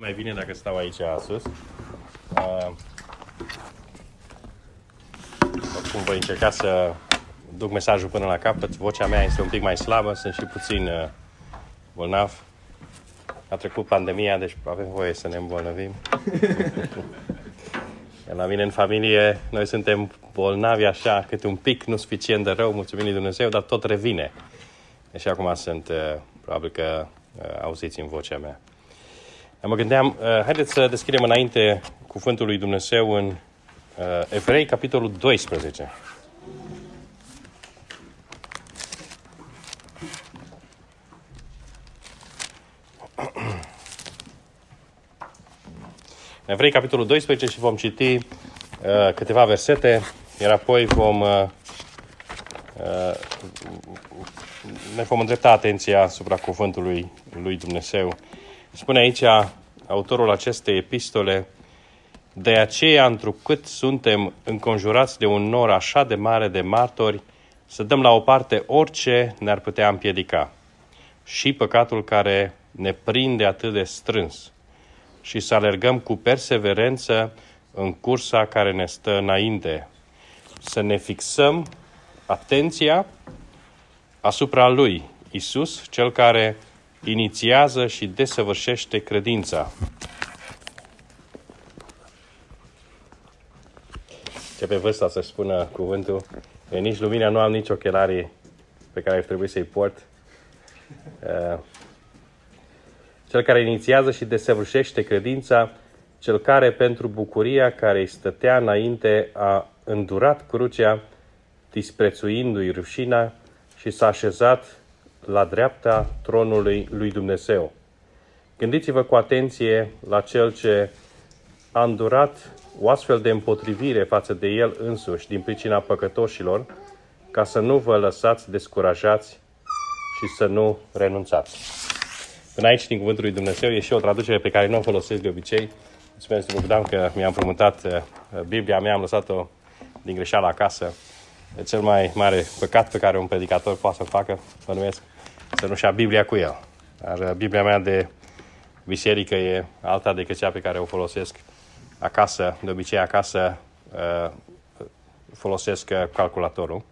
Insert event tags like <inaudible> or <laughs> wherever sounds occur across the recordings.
Mai bine dacă stau aici sus. Uh, oricum voi încerca să duc mesajul până la capăt. Vocea mea este un pic mai slabă, sunt și puțin uh, bolnav. A trecut pandemia, deci avem voie să ne îmbolnăvim. <laughs> la mine în familie, noi suntem bolnavi așa, câte un pic, nu suficient de rău, mulțumim lui Dumnezeu, dar tot revine. Deci acum sunt, uh, probabil că uh, auziți în vocea mea. Mă gândeam, uh, haideți să deschidem înainte cuvântul lui Dumnezeu în uh, Evrei, capitolul 12. Evrei, capitolul 12 și vom citi uh, câteva versete, iar apoi vom uh, uh, ne vom îndrepta atenția asupra cuvântului lui Dumnezeu. Spune aici autorul acestei epistole, de aceea, întrucât suntem înconjurați de un nor așa de mare de martori, să dăm la o parte orice ne-ar putea împiedica și păcatul care ne prinde atât de strâns și să alergăm cu perseverență în cursa care ne stă înainte. Să ne fixăm atenția asupra Lui, Isus, Cel care inițiază și desăvârșește credința. Ce pe vârsta să spună cuvântul, e nici lumina, nu am nici ochelarii pe care ar trebui să-i port. Uh, cel care inițiază și desăvârșește credința, cel care pentru bucuria care îi stătea înainte a îndurat crucea, disprețuindu-i rușina și s-a așezat la dreapta tronului lui Dumnezeu. Gândiți-vă cu atenție la cel ce a îndurat o astfel de împotrivire față de el însuși din pricina păcătoșilor, ca să nu vă lăsați descurajați și să nu renunțați. Până aici, din Cuvântul lui Dumnezeu, e și o traducere pe care nu o folosesc de obicei. Mulțumesc, Bogdan, că mi-am promutat uh, Biblia mea, am lăsat-o din greșeală acasă. E cel mai mare păcat pe care un predicator poate să facă, mă numesc, să nu-și ia Biblia cu el. Dar uh, Biblia mea de biserică e alta decât cea pe care o folosesc acasă. De obicei acasă uh, folosesc uh, calculatorul,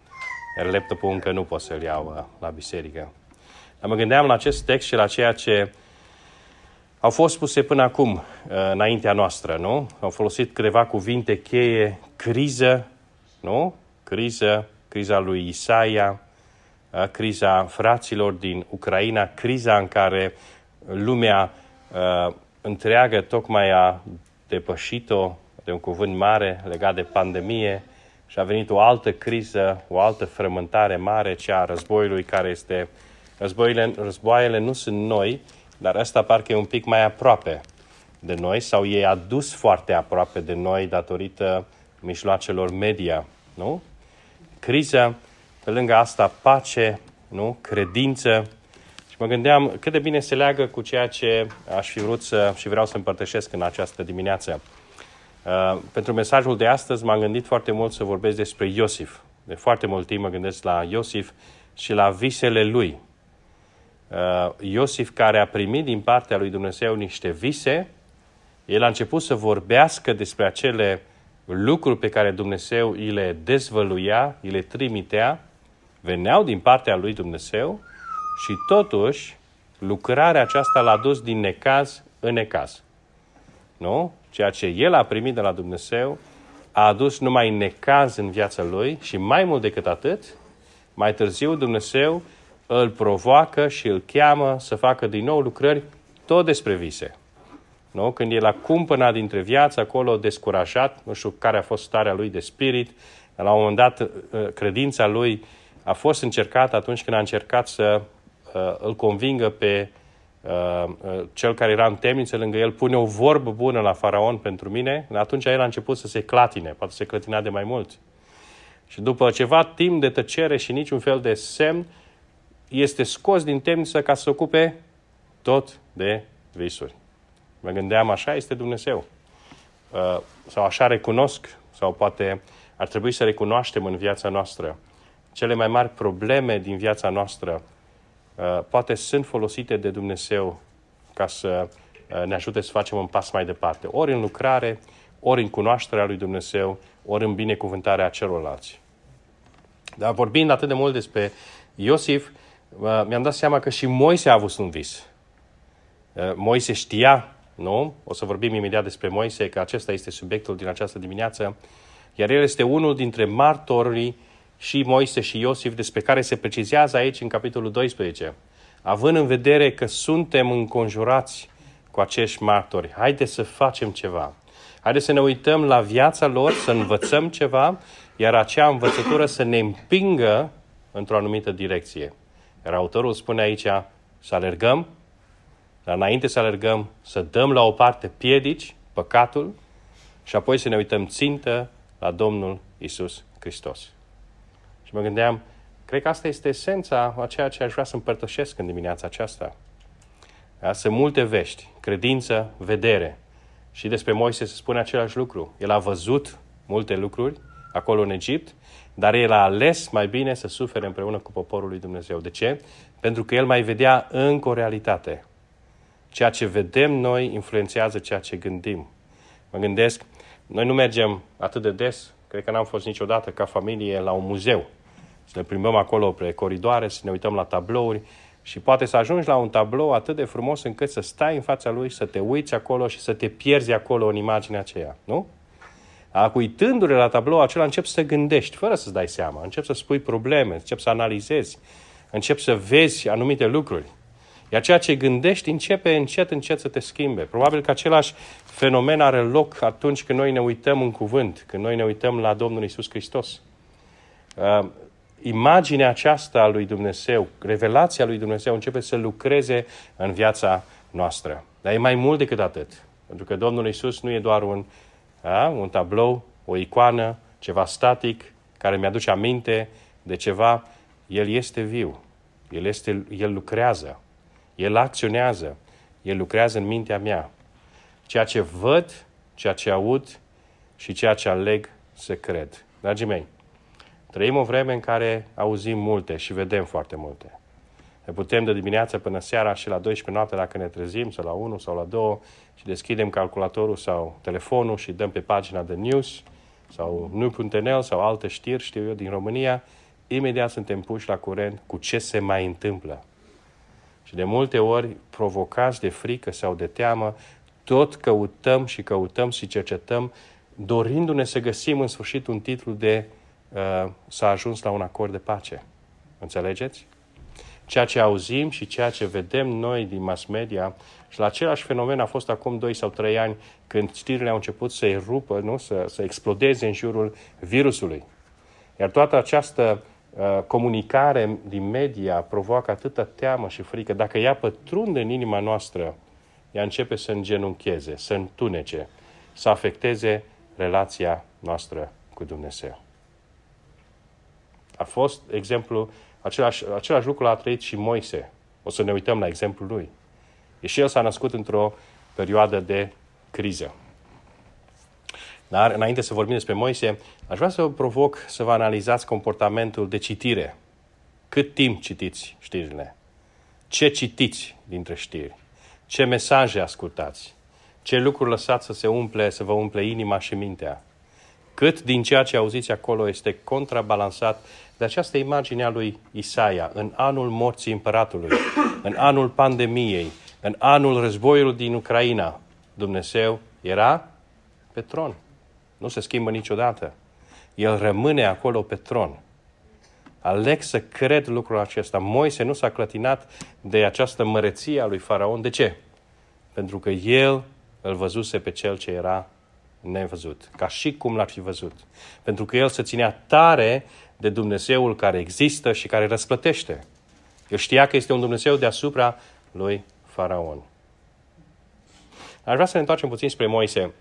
iar laptopul încă nu pot să-l iau la biserică. Dar mă gândeam la acest text și la ceea ce au fost spuse până acum înaintea noastră, nu? Au folosit câteva cuvinte cheie, criză, nu? Criză, criza lui Isaia, criza fraților din Ucraina, criza în care lumea uh, întreagă tocmai a depășit-o de un cuvânt mare legat de pandemie și a venit o altă criză, o altă frământare mare, cea a războiului care este... Războiile, războaiele nu sunt noi, dar asta parcă e un pic mai aproape de noi sau e adus foarte aproape de noi datorită mijloacelor media, nu? Criza pe lângă asta pace, nu? credință. Și mă gândeam cât de bine se leagă cu ceea ce aș fi vrut să, și vreau să împărtășesc în această dimineață. Uh, pentru mesajul de astăzi m-am gândit foarte mult să vorbesc despre Iosif. De foarte mult timp mă gândesc la Iosif și la visele lui. Uh, Iosif care a primit din partea lui Dumnezeu niște vise, el a început să vorbească despre acele lucruri pe care Dumnezeu îi le dezvăluia, îi le trimitea veneau din partea lui Dumnezeu și totuși lucrarea aceasta l-a dus din necaz în necaz. Nu? Ceea ce el a primit de la Dumnezeu a adus numai necaz în viața lui și mai mult decât atât, mai târziu Dumnezeu îl provoacă și îl cheamă să facă din nou lucrări tot despre vise. Nu? Când el a cumpănat dintre viață, acolo descurajat, nu știu care a fost starea lui de spirit, la un moment dat uh, credința lui a fost încercat atunci când a încercat să uh, îl convingă pe uh, uh, cel care era în temniță lângă el, pune o vorbă bună la faraon pentru mine, atunci el a început să se clatine, poate se clătina de mai mult. Și după ceva timp de tăcere și niciun fel de semn, este scos din temniță ca să se ocupe tot de visuri. Mă gândeam, așa este Dumnezeu. Uh, sau așa recunosc, sau poate ar trebui să recunoaștem în viața noastră cele mai mari probleme din viața noastră uh, poate sunt folosite de Dumnezeu ca să uh, ne ajute să facem un pas mai departe, ori în lucrare, ori în cunoașterea lui Dumnezeu, ori în binecuvântarea celorlalți. Dar vorbind atât de mult despre Iosif, uh, mi-am dat seama că și Moise a avut un vis. Uh, Moise știa, nu? O să vorbim imediat despre Moise, că acesta este subiectul din această dimineață. Iar el este unul dintre martorii și Moise și Iosif, despre care se precizează aici în capitolul 12. Având în vedere că suntem înconjurați cu acești martori, haideți să facem ceva. Haideți să ne uităm la viața lor, să învățăm ceva, iar acea învățătură să ne împingă într-o anumită direcție. Iar autorul spune aici să alergăm, dar înainte să alergăm, să dăm la o parte piedici, păcatul, și apoi să ne uităm țintă la Domnul Isus Hristos. Și mă gândeam, cred că asta este esența a ceea ce aș vrea să împărtășesc în dimineața aceasta. Da? Sunt multe vești, credință, vedere. Și despre Moise se spune același lucru. El a văzut multe lucruri acolo în Egipt, dar el a ales mai bine să sufere împreună cu poporul lui Dumnezeu. De ce? Pentru că el mai vedea încă o realitate. Ceea ce vedem noi influențează ceea ce gândim. Mă gândesc, noi nu mergem atât de des, cred că n-am fost niciodată ca familie la un muzeu. Să ne plimbăm acolo pe coridoare, să ne uităm la tablouri și poate să ajungi la un tablou atât de frumos încât să stai în fața lui, să te uiți acolo și să te pierzi acolo în imaginea aceea, nu? Uitându-le la tablou acela, încep să gândești, fără să-ți dai seama, încep să spui probleme, încep să analizezi, încep să vezi anumite lucruri. Iar ceea ce gândești începe încet, încet să te schimbe. Probabil că același fenomen are loc atunci când noi ne uităm în cuvânt, când noi ne uităm la Domnul Isus Hristos. Uh, imaginea aceasta a lui Dumnezeu, revelația lui Dumnezeu începe să lucreze în viața noastră. Dar e mai mult decât atât. Pentru că Domnul Isus nu e doar un, a, un tablou, o icoană, ceva static, care mi-aduce aminte de ceva. El este viu. El, este, el lucrează. El acționează. El lucrează în mintea mea. Ceea ce văd, ceea ce aud și ceea ce aleg să cred. Dragii mei, trăim o vreme în care auzim multe și vedem foarte multe. Ne putem de dimineață până seara și la 12 noapte dacă ne trezim, sau la 1 sau la 2 și deschidem calculatorul sau telefonul și dăm pe pagina de news sau nu.nl sau alte știri, știu eu, din România, imediat suntem puși la curent cu ce se mai întâmplă. Și de multe ori, provocați de frică sau de teamă, tot căutăm și căutăm și cercetăm, dorindu-ne să găsim în sfârșit un titlu de uh, s-a ajuns la un acord de pace. Înțelegeți? Ceea ce auzim și ceea ce vedem noi din mass media și la același fenomen a fost acum 2 sau 3 ani când știrile au început să erupă, nu? Să, să explodeze în jurul virusului. Iar toată această uh, comunicare din media provoacă atâta teamă și frică. Dacă ea pătrunde în inima noastră, ea începe să îngenuncheze, să întunece, să afecteze relația noastră cu Dumnezeu. A fost exemplu, același, același lucru l-a trăit și Moise. O să ne uităm la exemplul lui. E și el s-a născut într-o perioadă de criză. Dar, înainte să vorbim despre Moise, aș vrea să vă provoc să vă analizați comportamentul de citire. Cât timp citiți știrile? Ce citiți dintre știri? Ce mesaje ascultați? Ce lucruri lăsați să se umple, să vă umple inima și mintea? Cât din ceea ce auziți acolo este contrabalansat de această imagine a lui Isaia în anul morții împăratului, în anul pandemiei, în anul războiului din Ucraina. Dumnezeu era pe tron. Nu se schimbă niciodată. El rămâne acolo pe tron. Aleg să cred lucrul acesta. Moise nu s-a clătinat de această măreție a lui Faraon. De ce? Pentru că el îl văzuse pe cel ce era nevăzut, ca și cum l-ar fi văzut. Pentru că el se ținea tare de Dumnezeul care există și care răsplătește. El știa că este un Dumnezeu deasupra lui Faraon. Aș vrea să ne întoarcem puțin spre Moise,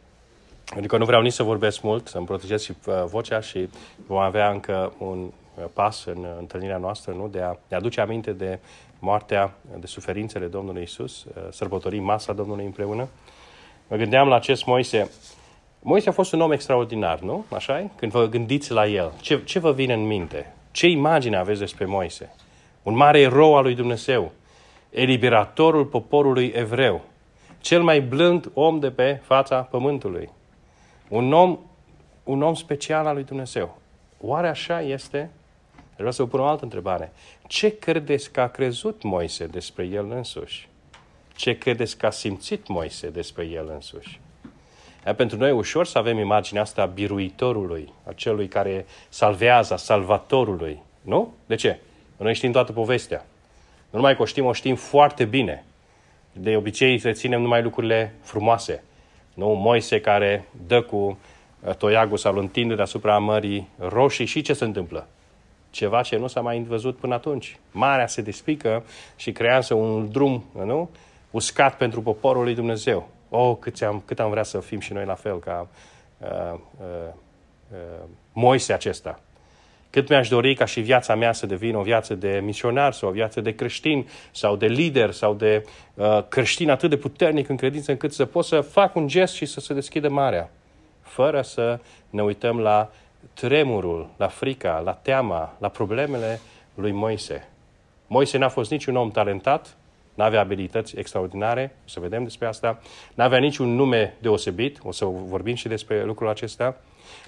pentru că nu vreau nici să vorbesc mult, să-mi protejez și uh, vocea și vom avea încă un uh, pas în întâlnirea noastră, nu? De a, de a aduce aminte de moartea, de suferințele Domnului Isus, uh, sărbătorim masa Domnului împreună. Mă gândeam la acest Moise. Moise a fost un om extraordinar, nu? așa -i? Când vă gândiți la el, ce, ce vă vine în minte? Ce imagine aveți despre Moise? Un mare erou al lui Dumnezeu, eliberatorul poporului evreu, cel mai blând om de pe fața pământului. Un om, un om special al lui Dumnezeu. Oare așa este? Vreau să vă pun o altă întrebare. Ce credeți că a crezut Moise despre el însuși? Ce credeți că a simțit Moise despre el însuși? E, pentru noi e ușor să avem imaginea asta a biruitorului, a celui care salvează, a salvatorului. Nu? De ce? Noi știm toată povestea. Nu numai că o știm, o știm foarte bine. De obicei reținem numai lucrurile frumoase. Nu? Moise care dă cu uh, toiagul sau îl întinde deasupra mării roșii și ce se întâmplă? Ceva ce nu s-a mai văzut până atunci. Marea se despică și creează un drum nu? uscat pentru poporul lui Dumnezeu. Oh, cât am, cât am vrea să fim și noi la fel ca uh, uh, uh, Moise acesta. Cât mi-aș dori ca și viața mea să devină o viață de misionar sau o viață de creștin sau de lider sau de uh, creștin atât de puternic în credință încât să pot să fac un gest și să se deschidă marea. Fără să ne uităm la tremurul, la frica, la teama, la problemele lui Moise. Moise n-a fost niciun om talentat, n-avea abilități extraordinare, o să vedem despre asta, n-avea niciun nume deosebit, o să vorbim și despre lucrul acesta,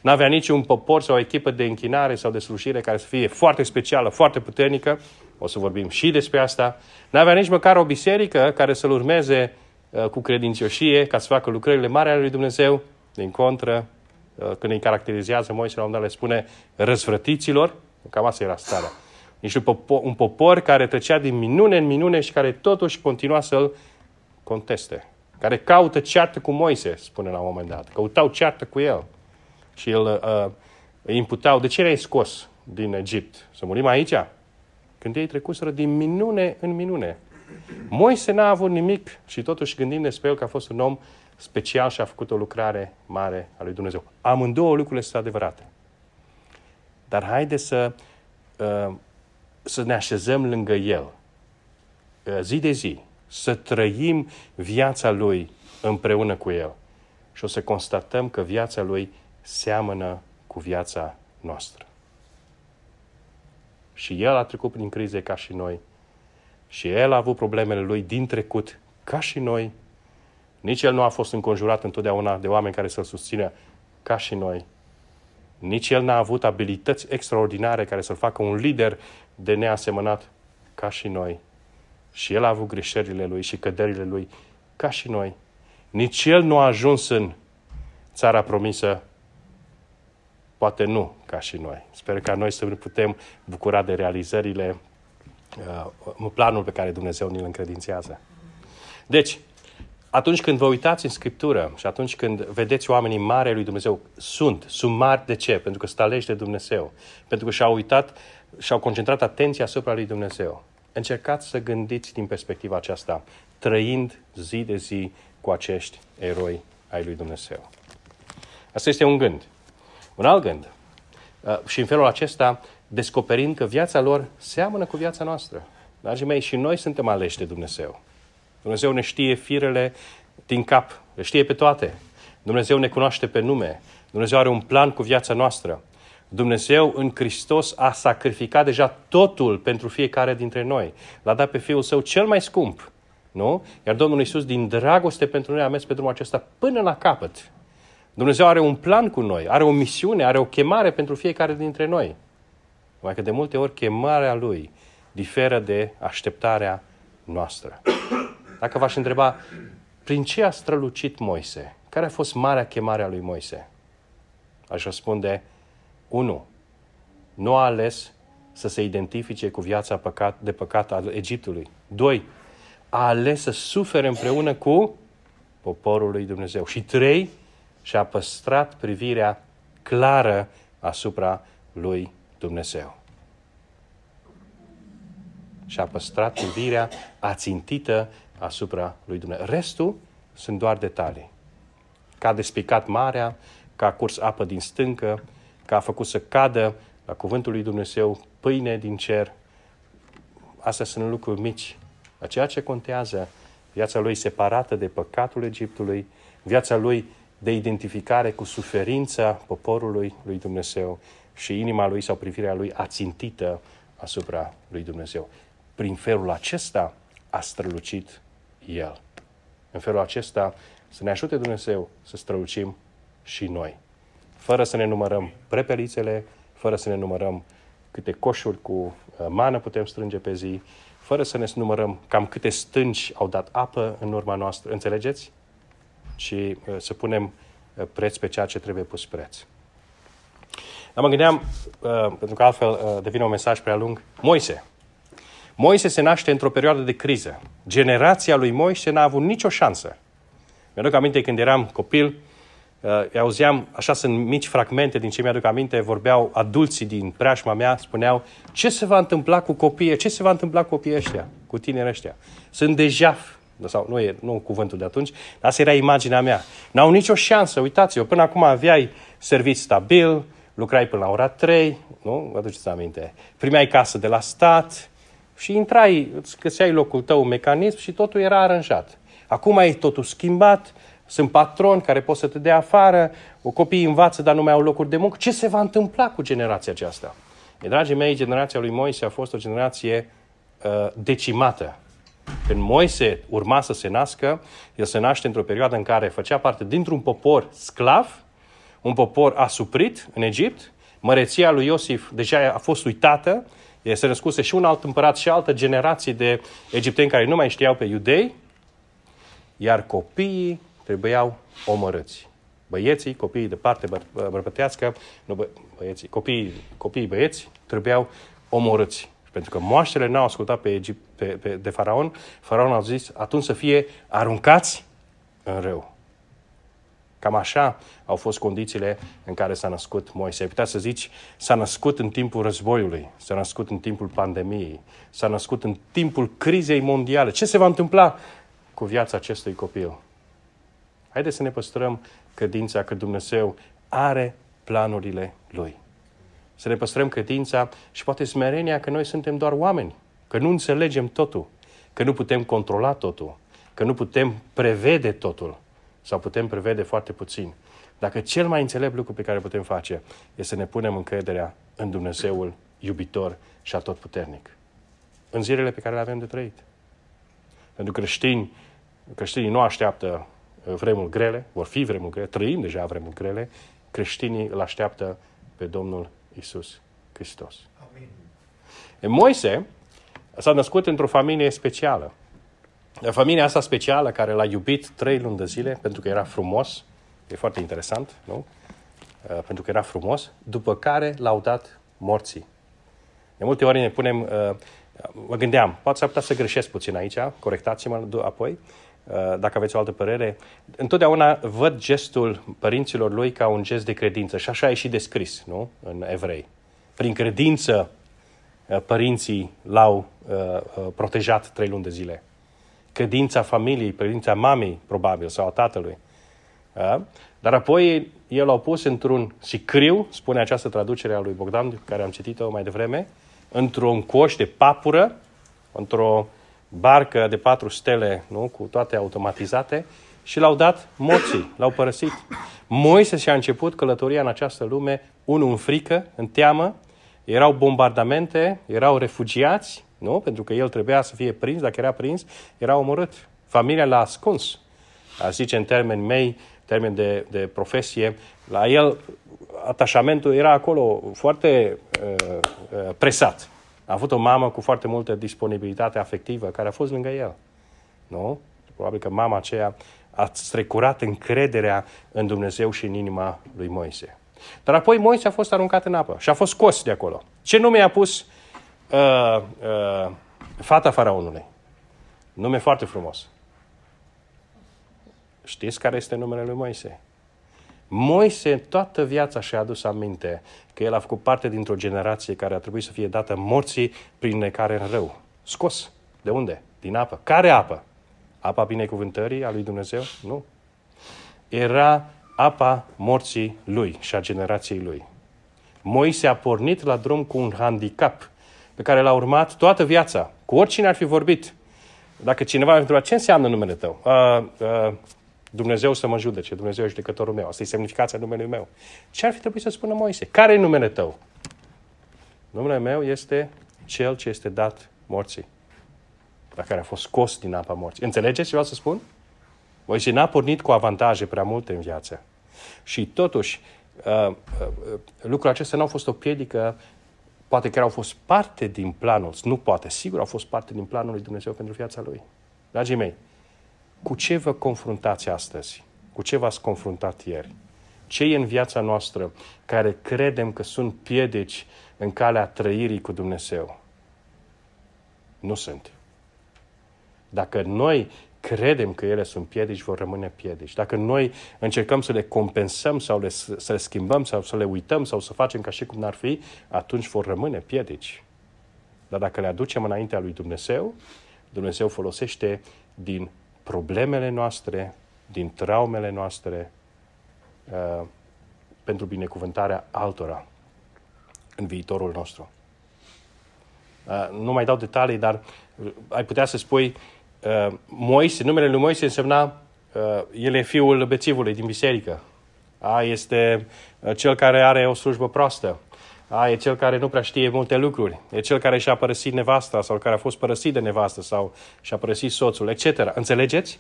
n-avea niciun popor sau o echipă de închinare sau de slujire care să fie foarte specială, foarte puternică, o să vorbim și despre asta, n-avea nici măcar o biserică care să-l urmeze uh, cu credincioșie ca să facă lucrările mari ale lui Dumnezeu, din contră, uh, când îi caracterizează Moise la un dat le spune răzvrătiților, cam asta era starea. Nici un popor, un popor care trecea din minune în minune și care totuși continua să-l conteste. Care caută ceartă cu Moise, spune la un moment dat. Căutau ceartă cu el. Și îl uh, imputau, de ce l-ai scos din Egipt? Să murim aici? Când ei trecuseră din minune în minune. Moise n-a avut nimic și totuși gândim despre el că a fost un om special și a făcut o lucrare mare a lui Dumnezeu. Amândouă lucrurile sunt adevărate. Dar haide să uh, să ne așezăm lângă El, uh, zi de zi, să trăim viața Lui împreună cu El. Și o să constatăm că viața Lui seamănă cu viața noastră. Și El a trecut prin crize ca și noi. Și El a avut problemele Lui din trecut ca și noi. Nici El nu a fost înconjurat întotdeauna de oameni care să-L susțină ca și noi. Nici el n-a avut abilități extraordinare care să-l facă un lider de neasemănat ca și noi. Și el a avut greșelile lui și căderile lui ca și noi. Nici el nu a ajuns în țara promisă, poate nu ca și noi. Sper ca noi să ne putem bucura de realizările, uh, planul pe care Dumnezeu ne-l încredințează. Deci, atunci când vă uitați în Scriptură și atunci când vedeți oamenii mari lui Dumnezeu, sunt. Sunt mari de ce? Pentru că sunt aleși de Dumnezeu. Pentru că și-au uitat și-au concentrat atenția asupra lui Dumnezeu. Încercați să gândiți din perspectiva aceasta, trăind zi de zi cu acești eroi ai lui Dumnezeu. Asta este un gând. Un alt gând. Uh, și în felul acesta, descoperind că viața lor seamănă cu viața noastră. Dragii mei, și noi suntem aleși de Dumnezeu. Dumnezeu ne știe firele din cap, le știe pe toate. Dumnezeu ne cunoaște pe nume. Dumnezeu are un plan cu viața noastră. Dumnezeu în Hristos a sacrificat deja totul pentru fiecare dintre noi. L-a dat pe Fiul Său cel mai scump. Nu? Iar Domnul Iisus, din dragoste pentru noi, a mers pe drumul acesta până la capăt. Dumnezeu are un plan cu noi, are o misiune, are o chemare pentru fiecare dintre noi. Mai că de multe ori chemarea Lui diferă de așteptarea noastră. Dacă v-aș întreba, prin ce a strălucit Moise? Care a fost marea chemare a lui Moise? Aș răspunde, 1. Nu a ales să se identifice cu viața păcat, de păcat al Egiptului. 2. A ales să sufere împreună cu poporul lui Dumnezeu. Și 3. Și-a păstrat privirea clară asupra lui Dumnezeu. Și-a păstrat privirea ațintită asupra lui Dumnezeu. Restul sunt doar detalii. Că a despicat marea, că a curs apă din stâncă, că a făcut să cadă la cuvântul lui Dumnezeu pâine din cer. Astea sunt lucruri mici. La ceea ce contează, viața lui separată de păcatul Egiptului, viața lui de identificare cu suferința poporului lui Dumnezeu și inima lui sau privirea lui ațintită asupra lui Dumnezeu. Prin felul acesta a strălucit el în felul acesta să ne ajute Dumnezeu să strălucim și noi. Fără să ne numărăm prepelițele, fără să ne numărăm câte coșuri cu uh, mană putem strânge pe zi, fără să ne numărăm cam câte stânci au dat apă în urma noastră. Înțelegeți? Și uh, să punem uh, preț pe ceea ce trebuie pus preț. Dar mă gândeam, pentru că altfel devine un mesaj prea lung, Moise. Moise se naște într-o perioadă de criză. Generația lui Moise n-a avut nicio șansă. Mi-aduc aminte când eram copil, uh, auzeam, așa sunt mici fragmente din ce mi-aduc aminte, vorbeau adulții din preajma mea, spuneau ce se va întâmpla cu copiii, ce se va întâmpla cu copiii ăștia, cu tinerii ăștia. Sunt deja, sau nu e nu cuvântul de atunci, dar asta era imaginea mea. N-au nicio șansă, uitați-vă, până acum aveai serviciu stabil, lucrai până la ora 3, nu? Vă aduceți aminte. Primeai casă de la stat și intrai, îți găseai locul tău, un mecanism și totul era aranjat. Acum e totul schimbat, sunt patroni care pot să te dea afară, copiii învață, dar nu mai au locuri de muncă. Ce se va întâmpla cu generația aceasta? E, dragii mei, generația lui Moise a fost o generație uh, decimată. Când Moise urma să se nască, el se naște într-o perioadă în care făcea parte dintr-un popor sclav, un popor asuprit în Egipt, măreția lui Iosif deja a fost uitată, este născuse și un alt împărat și altă generație de egipteni care nu mai știau pe iudei, iar copiii trebuiau omorâți. Băieții, copiii de parte bă, bărbătească, nu bă, băieții, copiii, copiii băieți trebuiau omorâți. Pentru că moaștele n-au ascultat pe, Egipt, pe, pe, de faraon, faraon a zis atunci să fie aruncați în râu. Cam așa au fost condițiile în care s-a născut Moise. Ai putea să zici, s-a născut în timpul războiului, s-a născut în timpul pandemiei, s-a născut în timpul crizei mondiale. Ce se va întâmpla cu viața acestui copil. Haideți să ne păstrăm credința că Dumnezeu are planurile Lui. Să ne păstrăm credința și poate smerenia că noi suntem doar oameni, că nu înțelegem totul, că nu putem controla totul, că nu putem prevede totul sau putem prevede foarte puțin. Dacă cel mai înțelept lucru pe care putem face este să ne punem încrederea în Dumnezeul iubitor și atotputernic. În zilele pe care le avem de trăit. Pentru creștini, creștinii nu așteaptă uh, vremuri grele, vor fi vremuri grele, trăim deja vremuri grele, creștinii îl așteaptă pe Domnul Isus Hristos. Amin. Moise s-a născut într-o familie specială. Familia asta specială care l-a iubit trei luni de zile pentru că era frumos, e foarte interesant, nu? Uh, pentru că era frumos, după care l-au dat morții. De multe ori ne punem, uh, mă gândeam, poate s-ar putea să greșesc puțin aici, corectați-mă apoi, uh, dacă aveți o altă părere. Întotdeauna văd gestul părinților lui ca un gest de credință și așa e și descris, nu? În evrei. Prin credință, uh, părinții l-au protejat trei luni de zile. Credința familiei, credința mamei, probabil, sau a tatălui. Dar apoi el l-au pus într-un sicriu, spune această traducere a lui Bogdan, care am citit-o mai devreme, într-un coș de papură, într-o barcă de patru stele, nu? cu toate automatizate, și l-au dat morții, l-au părăsit. Moise și-a început călătoria în această lume, unul în frică, în teamă, erau bombardamente, erau refugiați, nu? Pentru că el trebuia să fie prins, dacă era prins, era omorât. Familia l-a ascuns. A zice în termeni mei, termen de, de profesie, la el atașamentul era acolo foarte uh, uh, presat. A avut o mamă cu foarte multă disponibilitate afectivă care a fost lângă el. Nu? Probabil că mama aceea a strecurat încrederea în Dumnezeu și în inima lui Moise. Dar apoi Moise a fost aruncat în apă și a fost scos de acolo. Ce nume a pus uh, uh, fata faraonului? Nume foarte frumos. Știți care este numele lui Moise? Moise toată viața și-a adus aminte că el a făcut parte dintr-o generație care a trebuit să fie dată morții prin necare în rău. Scos. De unde? Din apă. Care apă? Apa binecuvântării a lui Dumnezeu? Nu. Era apa morții lui și a generației lui. Moise a pornit la drum cu un handicap pe care l-a urmat toată viața. Cu oricine ar fi vorbit. Dacă cineva ar întreba ce înseamnă numele tău? Uh, uh, Dumnezeu să mă judece, Dumnezeu e judecătorul meu. Asta e semnificația numelui meu. Ce ar fi trebuit să spună Moise? Care e numele tău? Numele meu este cel ce este dat morții. La care a fost scos din apa morții. Înțelegeți ce vreau să spun? Moise n-a pornit cu avantaje prea multe în viață. Și totuși, uh, uh, lucrul acesta nu a fost o piedică, poate că au fost parte din planul, nu poate, sigur au fost parte din planul lui Dumnezeu pentru viața lui. Dragii mei, cu ce vă confruntați astăzi? Cu ce v-ați confruntat ieri? Ce e în viața noastră care credem că sunt piedici în calea trăirii cu Dumnezeu? Nu sunt. Dacă noi credem că ele sunt piedici, vor rămâne piedici. Dacă noi încercăm să le compensăm sau le, să le schimbăm sau să le uităm sau să facem ca și cum n-ar fi, atunci vor rămâne piedici. Dar dacă le aducem înaintea lui Dumnezeu, Dumnezeu folosește din problemele noastre, din traumele noastre, uh, pentru binecuvântarea altora în viitorul nostru. Uh, nu mai dau detalii, dar ai putea să spui uh, Moise, numele lui Moise însemna uh, el e fiul bețivului din biserică. A este uh, cel care are o slujbă proastă. A, e cel care nu prea știe multe lucruri. E cel care și-a părăsit nevasta sau care a fost părăsit de nevastă sau și-a părăsit soțul, etc. Înțelegeți?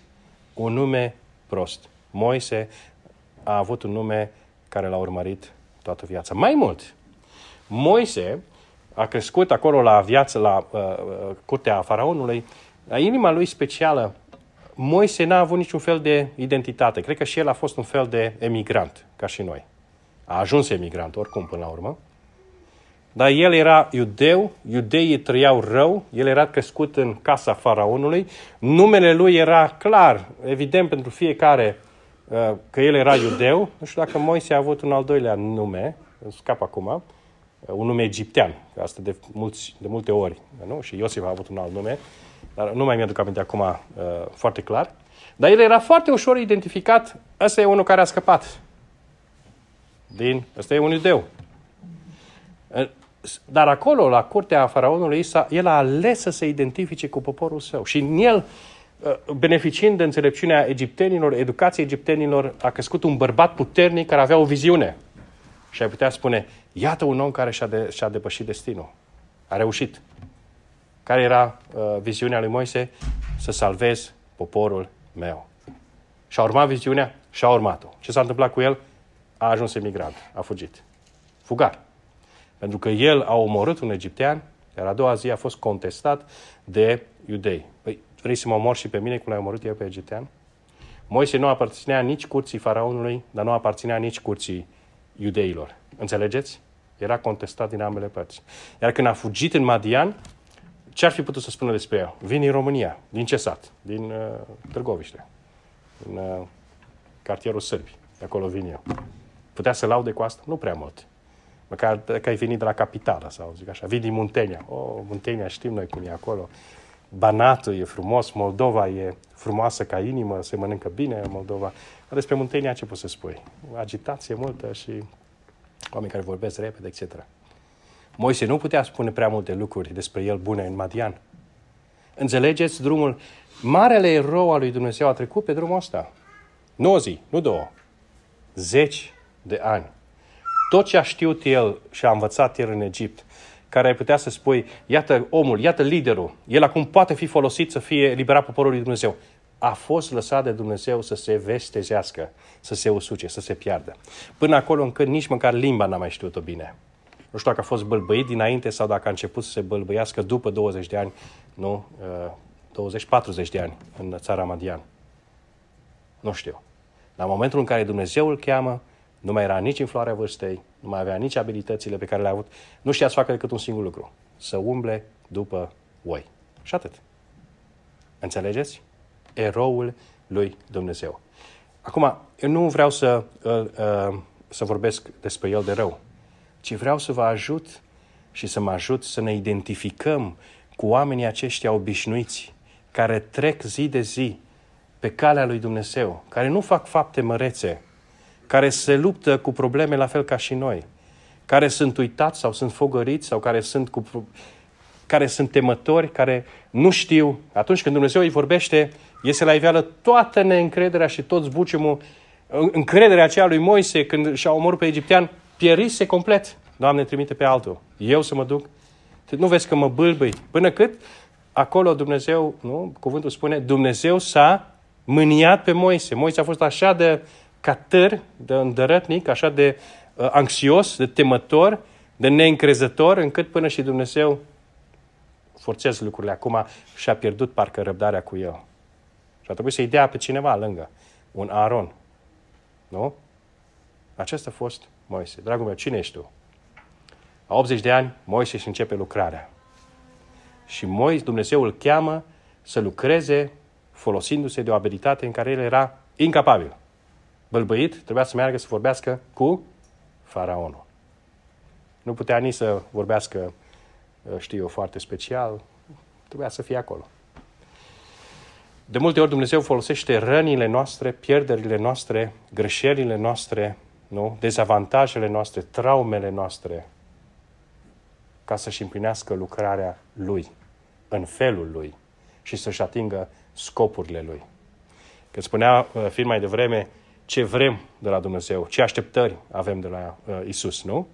Un nume prost. Moise a avut un nume care l-a urmărit toată viața. Mai mult, Moise a crescut acolo la viață, la uh, uh, curtea faraonului, la inima lui specială, Moise n-a avut niciun fel de identitate. Cred că și el a fost un fel de emigrant, ca și noi. A ajuns emigrant, oricum, până la urmă. Dar el era iudeu, iudeii trăiau rău, el era crescut în casa faraonului, numele lui era clar, evident pentru fiecare uh, că el era iudeu. Nu știu dacă Moise a avut un al doilea nume, scap acum, un nume egiptean, asta de, mulți, de multe ori, nu? și Iosif a avut un alt nume, dar nu mai mi-aduc aminte acum uh, foarte clar. Dar el era foarte ușor identificat, ăsta e unul care a scăpat. Din, ăsta e un iudeu. Uh, dar acolo, la curtea faraonului, el a ales să se identifice cu poporul său. Și în el, uh, beneficiind de înțelepciunea egiptenilor, educației egiptenilor, a crescut un bărbat puternic care avea o viziune. Și ai putea spune, iată un om care și-a, de, și-a depășit destinul. A reușit. Care era uh, viziunea lui Moise? Să salvez poporul meu. Și-a urmat viziunea și a urmat-o. Ce s-a întâmplat cu el? A ajuns emigrant, a fugit. Fugar. Pentru că el a omorât un egiptean, iar a doua zi a fost contestat de iudei. Păi, vrei să mă omor și pe mine cum l-ai omorât eu pe egiptean? Moise nu aparținea nici curții faraonului, dar nu aparținea nici curții iudeilor. Înțelegeți? Era contestat din ambele părți. Iar când a fugit în Madian, ce ar fi putut să spună despre el? Vin din România. Din ce sat? Din uh, Târgoviște. Din uh, cartierul Sârbi. De acolo vin eu. Putea să laude cu asta? Nu prea mult. Măcar că ai venit de la capitală sau zic așa. Vin din Muntenia. Oh, Muntenia știm noi cum e acolo. Banatul e frumos, Moldova e frumoasă ca inimă, se mănâncă bine Moldova. Dar despre Muntenia ce poți să spui? Agitație multă și oameni care vorbesc repede, etc. Moise nu putea spune prea multe lucruri despre el bune în Madian. Înțelegeți drumul? Marele erou al lui Dumnezeu a trecut pe drumul ăsta. Nu zi, nu două. Zeci de ani. Tot ce a știut el și a învățat el în Egipt, care ai putea să spui, iată omul, iată liderul, el acum poate fi folosit să fie liberat poporul lui Dumnezeu. A fost lăsat de Dumnezeu să se vestezească, să se usuce, să se piardă. Până acolo încât nici măcar limba n-a mai știut-o bine. Nu știu dacă a fost bălbăit dinainte sau dacă a început să se bălbăiască după 20 de ani, nu, 20-40 uh, de ani în țara Madian. Nu știu. La momentul în care Dumnezeu îl cheamă, nu mai era nici în floarea vârstei, nu mai avea nici abilitățile pe care le-a avut. Nu știa să facă decât un singur lucru. Să umble după oi. Și atât. Înțelegeți? Eroul lui Dumnezeu. Acum, eu nu vreau să, uh, uh, să vorbesc despre el de rău, ci vreau să vă ajut și să mă ajut să ne identificăm cu oamenii aceștia obișnuiți, care trec zi de zi pe calea lui Dumnezeu, care nu fac fapte mărețe, care se luptă cu probleme la fel ca și noi, care sunt uitați sau sunt fogăriți sau care sunt, cu, care sunt temători, care nu știu. Atunci când Dumnezeu îi vorbește, iese la iveală toată neîncrederea și tot zbuciumul, încrederea aceea lui Moise când și-a omorât pe egiptean, pierise complet. Doamne, trimite pe altul. Eu să mă duc? Nu vezi că mă bâlbâi. Până cât acolo Dumnezeu, nu? Cuvântul spune, Dumnezeu s-a mâniat pe Moise. Moise a fost așa de catăr, de îndărătnic, așa de uh, anxios, de temător, de neîncrezător, încât până și Dumnezeu forțează lucrurile acum și a pierdut parcă răbdarea cu el. Și a trebuit să-i dea pe cineva lângă, un Aaron. Nu? Acesta a fost Moise. Dragul meu, cine ești tu? La 80 de ani, Moise își începe lucrarea. Și Moise, Dumnezeu îl cheamă să lucreze folosindu-se de o abilitate în care el era incapabil. Bălbăit, trebuia să meargă să vorbească cu faraonul. Nu putea nici să vorbească, știu eu, foarte special. Trebuia să fie acolo. De multe ori Dumnezeu folosește rănile noastre, pierderile noastre, greșelile noastre, nu? dezavantajele noastre, traumele noastre, ca să-și împlinească lucrarea Lui, în felul Lui și să-și atingă scopurile Lui. Că spunea uh, fiind mai devreme ce vrem de la Dumnezeu, ce așteptări avem de la uh, Isus, nu?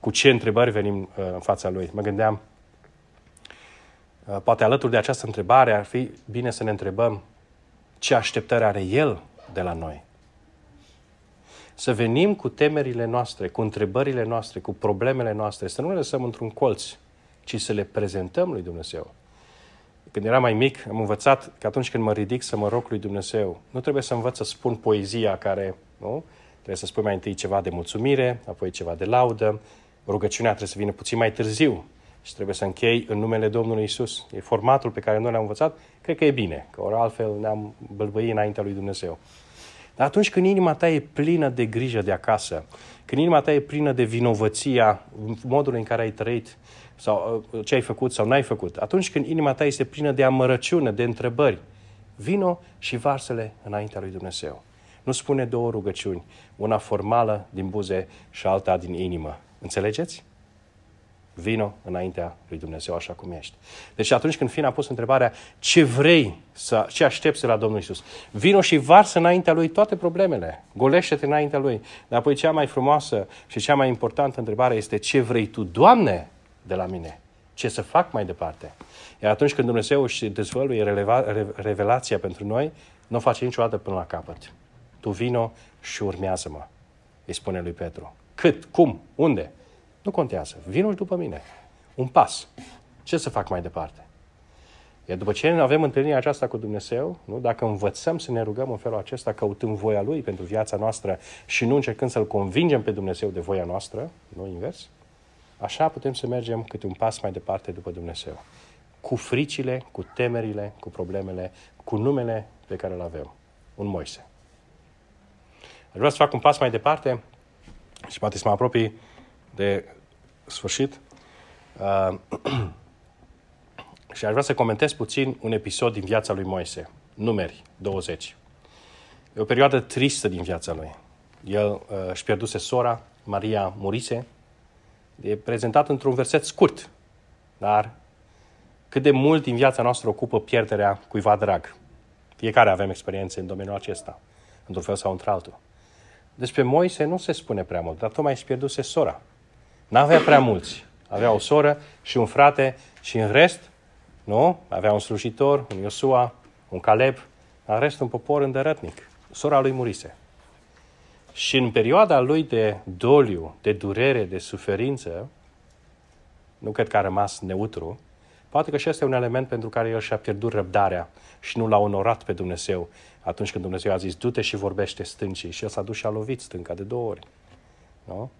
Cu ce întrebări venim uh, în fața Lui. Mă gândeam, uh, poate alături de această întrebare ar fi bine să ne întrebăm ce așteptări are El de la noi. Să venim cu temerile noastre, cu întrebările noastre, cu problemele noastre, să nu le lăsăm într-un colț, ci să le prezentăm lui Dumnezeu. Când eram mai mic, am învățat că atunci când mă ridic să mă rog lui Dumnezeu, nu trebuie să învăț să spun poezia care, nu? Trebuie să spui mai întâi ceva de mulțumire, apoi ceva de laudă. Rugăciunea trebuie să vină puțin mai târziu și trebuie să închei în numele Domnului Isus. E formatul pe care noi l-am învățat, cred că e bine, că ori altfel ne-am bălbăit înaintea lui Dumnezeu. Dar atunci când inima ta e plină de grijă de acasă, când inima ta e plină de vinovăția, modul în care ai trăit, sau uh, ce ai făcut sau n-ai făcut, atunci când inima ta este plină de amărăciune, de întrebări, vino și varsele înaintea lui Dumnezeu. Nu spune două rugăciuni, una formală din buze și alta din inimă. Înțelegeți? Vino înaintea lui Dumnezeu așa cum ești. Deci atunci când Fina a pus întrebarea ce vrei, să, ce aștepți de la Domnul Isus, vino și varsă înaintea lui toate problemele. Golește-te înaintea lui. Dar apoi cea mai frumoasă și cea mai importantă întrebare este ce vrei tu, Doamne, de la mine? Ce să fac mai departe? Iar atunci când Dumnezeu își dezvăluie revelația pentru noi, nu o face niciodată până la capăt. Tu vino și urmează-mă, îi spune lui Petru. Cât? Cum? Unde? Nu contează. Vinul după mine. Un pas. Ce să fac mai departe? Iar după ce avem întâlnirea aceasta cu Dumnezeu, nu? dacă învățăm să ne rugăm în felul acesta, căutând voia Lui pentru viața noastră și nu încercând să-L convingem pe Dumnezeu de voia noastră, nu invers, așa putem să mergem câte un pas mai departe după Dumnezeu. Cu fricile, cu temerile, cu problemele, cu numele pe care îl avem. Un Moise. Aș vrea să fac un pas mai departe și poate să mă apropii de sfârșit. Uh, <clears throat> și aș vrea să comentez puțin un episod din viața lui Moise. Numeri 20. E o perioadă tristă din viața lui. El uh, își pierduse sora, Maria murise. E prezentat într-un verset scurt, dar cât de mult din viața noastră ocupă pierderea cuiva drag. Fiecare avem experiențe în domeniul acesta, într-un fel sau într-altul. Despre Moise nu se spune prea mult, dar tocmai își pierduse sora. N-avea prea mulți. Avea o soră și un frate și în rest, nu? Avea un slujitor, un Iosua, un Caleb, în rest un popor îndărătnic. Sora lui murise. Și în perioada lui de doliu, de durere, de suferință, nu cred că a rămas neutru, poate că și este un element pentru care el și-a pierdut răbdarea și nu l-a onorat pe Dumnezeu atunci când Dumnezeu a zis, du-te și vorbește stâncii. Și el s-a dus și a lovit stânca de două ori. Nu?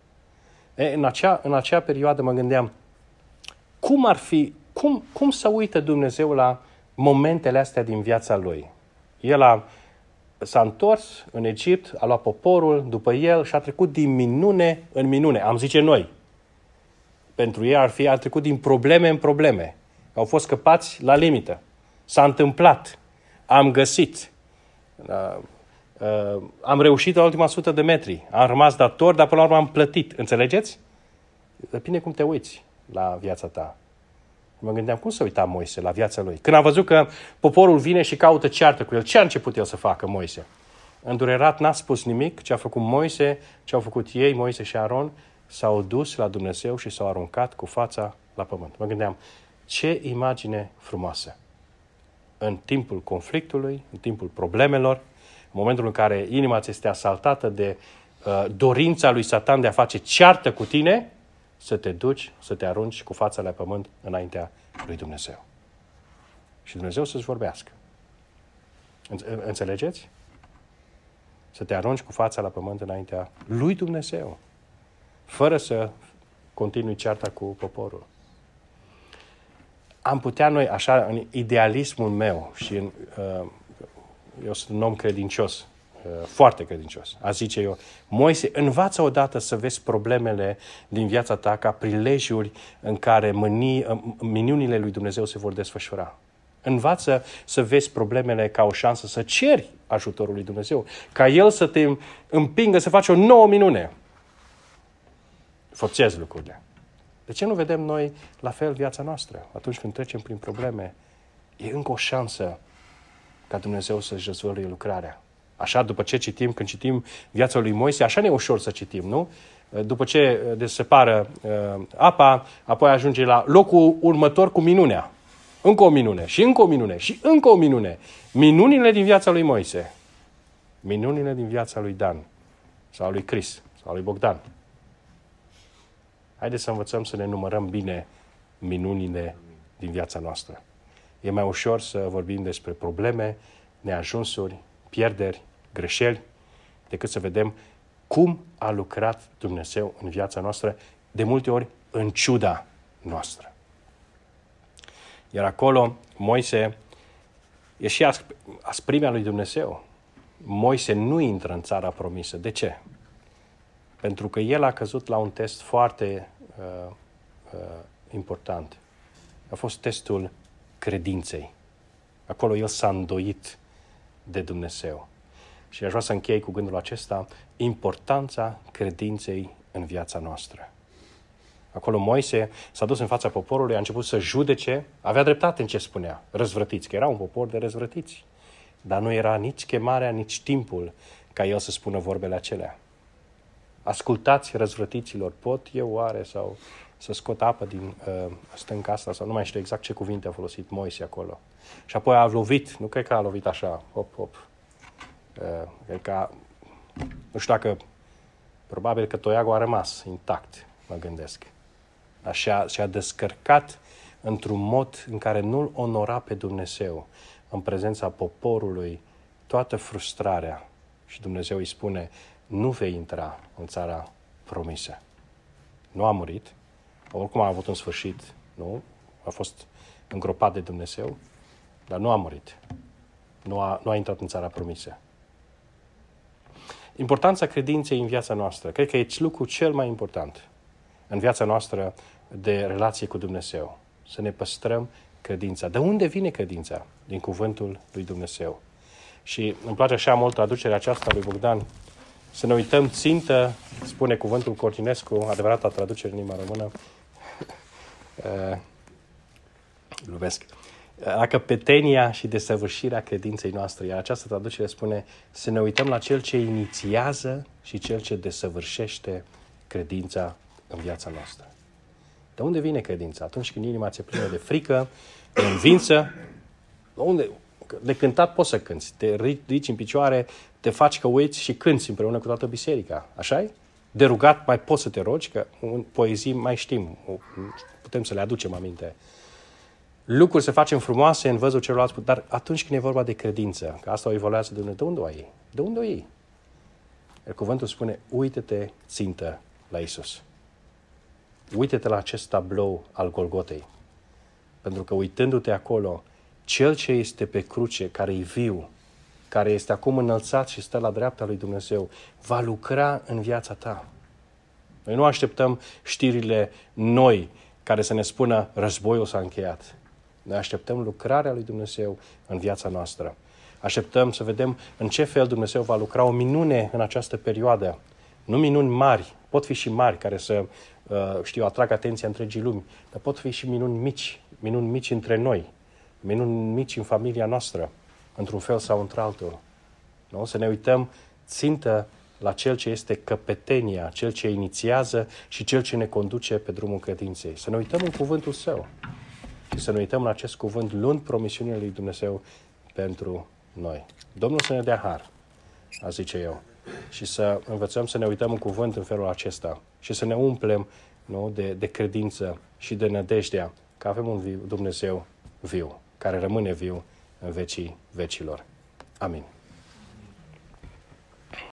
E, în, acea, în acea perioadă mă gândeam, cum ar fi, cum, cum să uită Dumnezeu la momentele astea din viața lui? El a, s-a întors în Egipt, a luat poporul după el și a trecut din minune în minune. Am zice noi. Pentru ei ar fi, a trecut din probleme în probleme. Au fost scăpați la limită. S-a întâmplat. Am găsit. Uh, am reușit la ultima sută de metri. Am rămas dator, dar până la urmă am plătit. Înțelegeți? Depinde cum te uiți la viața ta. Mă gândeam, cum să uita Moise la viața lui? Când a văzut că poporul vine și caută ceartă cu el, ce a început el să facă Moise? Îndurerat n-a spus nimic, ce a făcut Moise, ce au făcut ei, Moise și Aron, s-au dus la Dumnezeu și s-au aruncat cu fața la pământ. Mă gândeam, ce imagine frumoasă! în timpul conflictului, în timpul problemelor, în momentul în care inima ți este asaltată de uh, dorința lui Satan de a face ceartă cu tine, să te duci, să te arunci cu fața la pământ înaintea lui Dumnezeu. Și Dumnezeu să-ți vorbească. Înțelegeți? Să te arunci cu fața la pământ înaintea lui Dumnezeu, fără să continui cearta cu poporul. Am putea noi, așa, în idealismul meu și în, uh, eu sunt un om credincios, uh, foarte credincios, a zice eu, Moise, învață odată să vezi problemele din viața ta ca prilejuri în care mâni, uh, miniunile lui Dumnezeu se vor desfășura. Învață să vezi problemele ca o șansă să ceri ajutorul lui Dumnezeu, ca El să te împingă să faci o nouă minune. Forțezi lucrurile. De ce nu vedem noi la fel viața noastră? Atunci când trecem prin probleme, e încă o șansă ca Dumnezeu să-și dezvăluie lucrarea. Așa, după ce citim, când citim viața lui Moise, așa ne e ușor să citim, nu? După ce desepară uh, apa, apoi ajunge la locul următor cu minunea. Încă o minune și încă o minune și încă o minune. Minunile din viața lui Moise. Minunile din viața lui Dan sau lui Chris sau lui Bogdan. Haideți să învățăm să ne numărăm bine minunile din viața noastră. E mai ușor să vorbim despre probleme, neajunsuri, pierderi, greșeli, decât să vedem cum a lucrat Dumnezeu în viața noastră, de multe ori în ciuda noastră. Iar acolo, Moise e și asprimea lui Dumnezeu. Moise nu intră în țara promisă. De ce? Pentru că el a căzut la un test foarte uh, uh, important. A fost testul credinței. Acolo el s-a îndoit de Dumnezeu. Și aș vrea să închei cu gândul acesta, importanța credinței în viața noastră. Acolo Moise s-a dus în fața poporului, a început să judece, avea dreptate în ce spunea, răzvrătiți, că era un popor de răzvrătiți. Dar nu era nici chemarea, nici timpul ca el să spună vorbele acelea. Ascultați răzvrătiților, pot eu oare sau să scot apă din uh, stânca asta sau nu mai știu exact ce cuvinte a folosit Moise acolo. Și apoi a lovit, nu cred că a lovit așa, hop, hop. Uh, cred că a, nu știu dacă, probabil că toiagul a rămas intact, mă gândesc. Așa și-a descărcat într-un mod în care nu-L onora pe Dumnezeu în prezența poporului toată frustrarea. Și Dumnezeu îi spune, nu vei intra în țara promisă. Nu a murit, oricum a avut un sfârșit, nu? A fost îngropat de Dumnezeu, dar nu a murit. Nu a, nu a intrat în țara promisă. Importanța credinței în viața noastră. Cred că e lucru cel mai important în viața noastră de relație cu Dumnezeu. Să ne păstrăm credința. De unde vine credința? Din cuvântul lui Dumnezeu. Și îmi place așa mult traducerea aceasta lui Bogdan. Să ne uităm țintă, spune cuvântul Cortinescu, adevărata traducere în limba română. Lubesc. La căpetenia și desăvârșirea credinței noastre. Iar această traducere spune să ne uităm la cel ce inițiază și cel ce desăvârșește credința în viața noastră. De unde vine credința? Atunci când inima ți-e plină de frică, de învinsă, unde, de cântat poți să cânți, te ridici în picioare, te faci că uiți și cânți împreună cu toată biserica. așa e? De rugat mai poți să te rogi, că în poezii mai știm, putem să le aducem aminte. Lucruri se facem frumoase în văzul celorlalți, dar atunci când e vorba de credință, că asta o evaluează de Dumnezeu, de unde o ai? De unde o iei? Iar cuvântul spune, uite-te țintă la Isus. Uite-te la acest tablou al Golgotei. Pentru că uitându-te acolo, cel ce este pe cruce, care e viu, care este acum înălțat și stă la dreapta lui Dumnezeu, va lucra în viața ta. Noi nu așteptăm știrile noi care să ne spună războiul s-a încheiat. Noi așteptăm lucrarea lui Dumnezeu în viața noastră. Așteptăm să vedem în ce fel Dumnezeu va lucra o minune în această perioadă. Nu minuni mari, pot fi și mari care să, uh, știu, atrag atenția întregii lumi, dar pot fi și minuni mici, minuni mici între noi, minuni mici în familia noastră, într-un fel sau într-altul. Nu? Să ne uităm țintă la cel ce este căpetenia, cel ce inițiază și cel ce ne conduce pe drumul credinței. Să ne uităm în cuvântul său. și să ne uităm la acest cuvânt luând promisiunile lui Dumnezeu pentru noi. Domnul să ne dea har, a zice eu, și să învățăm să ne uităm în cuvânt în felul acesta și să ne umplem nu, de, de credință și de nădejdea că avem un viu, Dumnezeu viu, care rămâne viu în vecii vecilor. Amin.